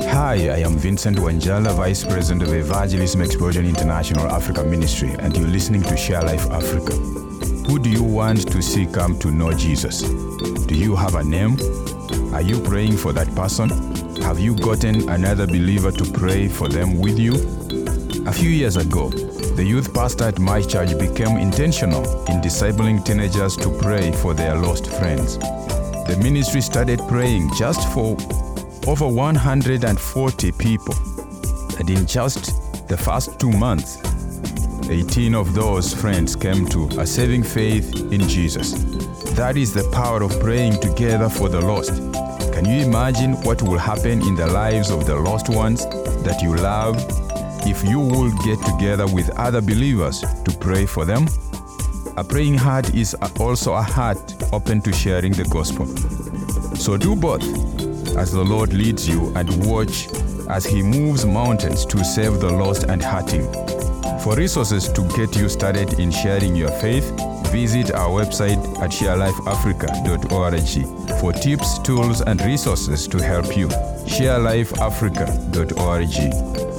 Hi, I am Vincent Wanjala, Vice President of Evangelism Explosion International Africa Ministry, and you're listening to Share Life Africa. Who do you want to see come to know Jesus? Do you have a name? Are you praying for that person? Have you gotten another believer to pray for them with you? A few years ago, the youth pastor at my church became intentional in discipling teenagers to pray for their lost friends. The ministry started praying just for over 140 people. And in just the first two months, 18 of those friends came to a saving faith in Jesus. That is the power of praying together for the lost. Can you imagine what will happen in the lives of the lost ones that you love if you will get together with other believers to pray for them? A praying heart is also a heart open to sharing the gospel. So do both as the Lord leads you and watch as He moves mountains to save the lost and hurting. For resources to get you started in sharing your faith, visit our website at sharelifeafrica.org for tips, tools, and resources to help you. sharelifeafrica.org.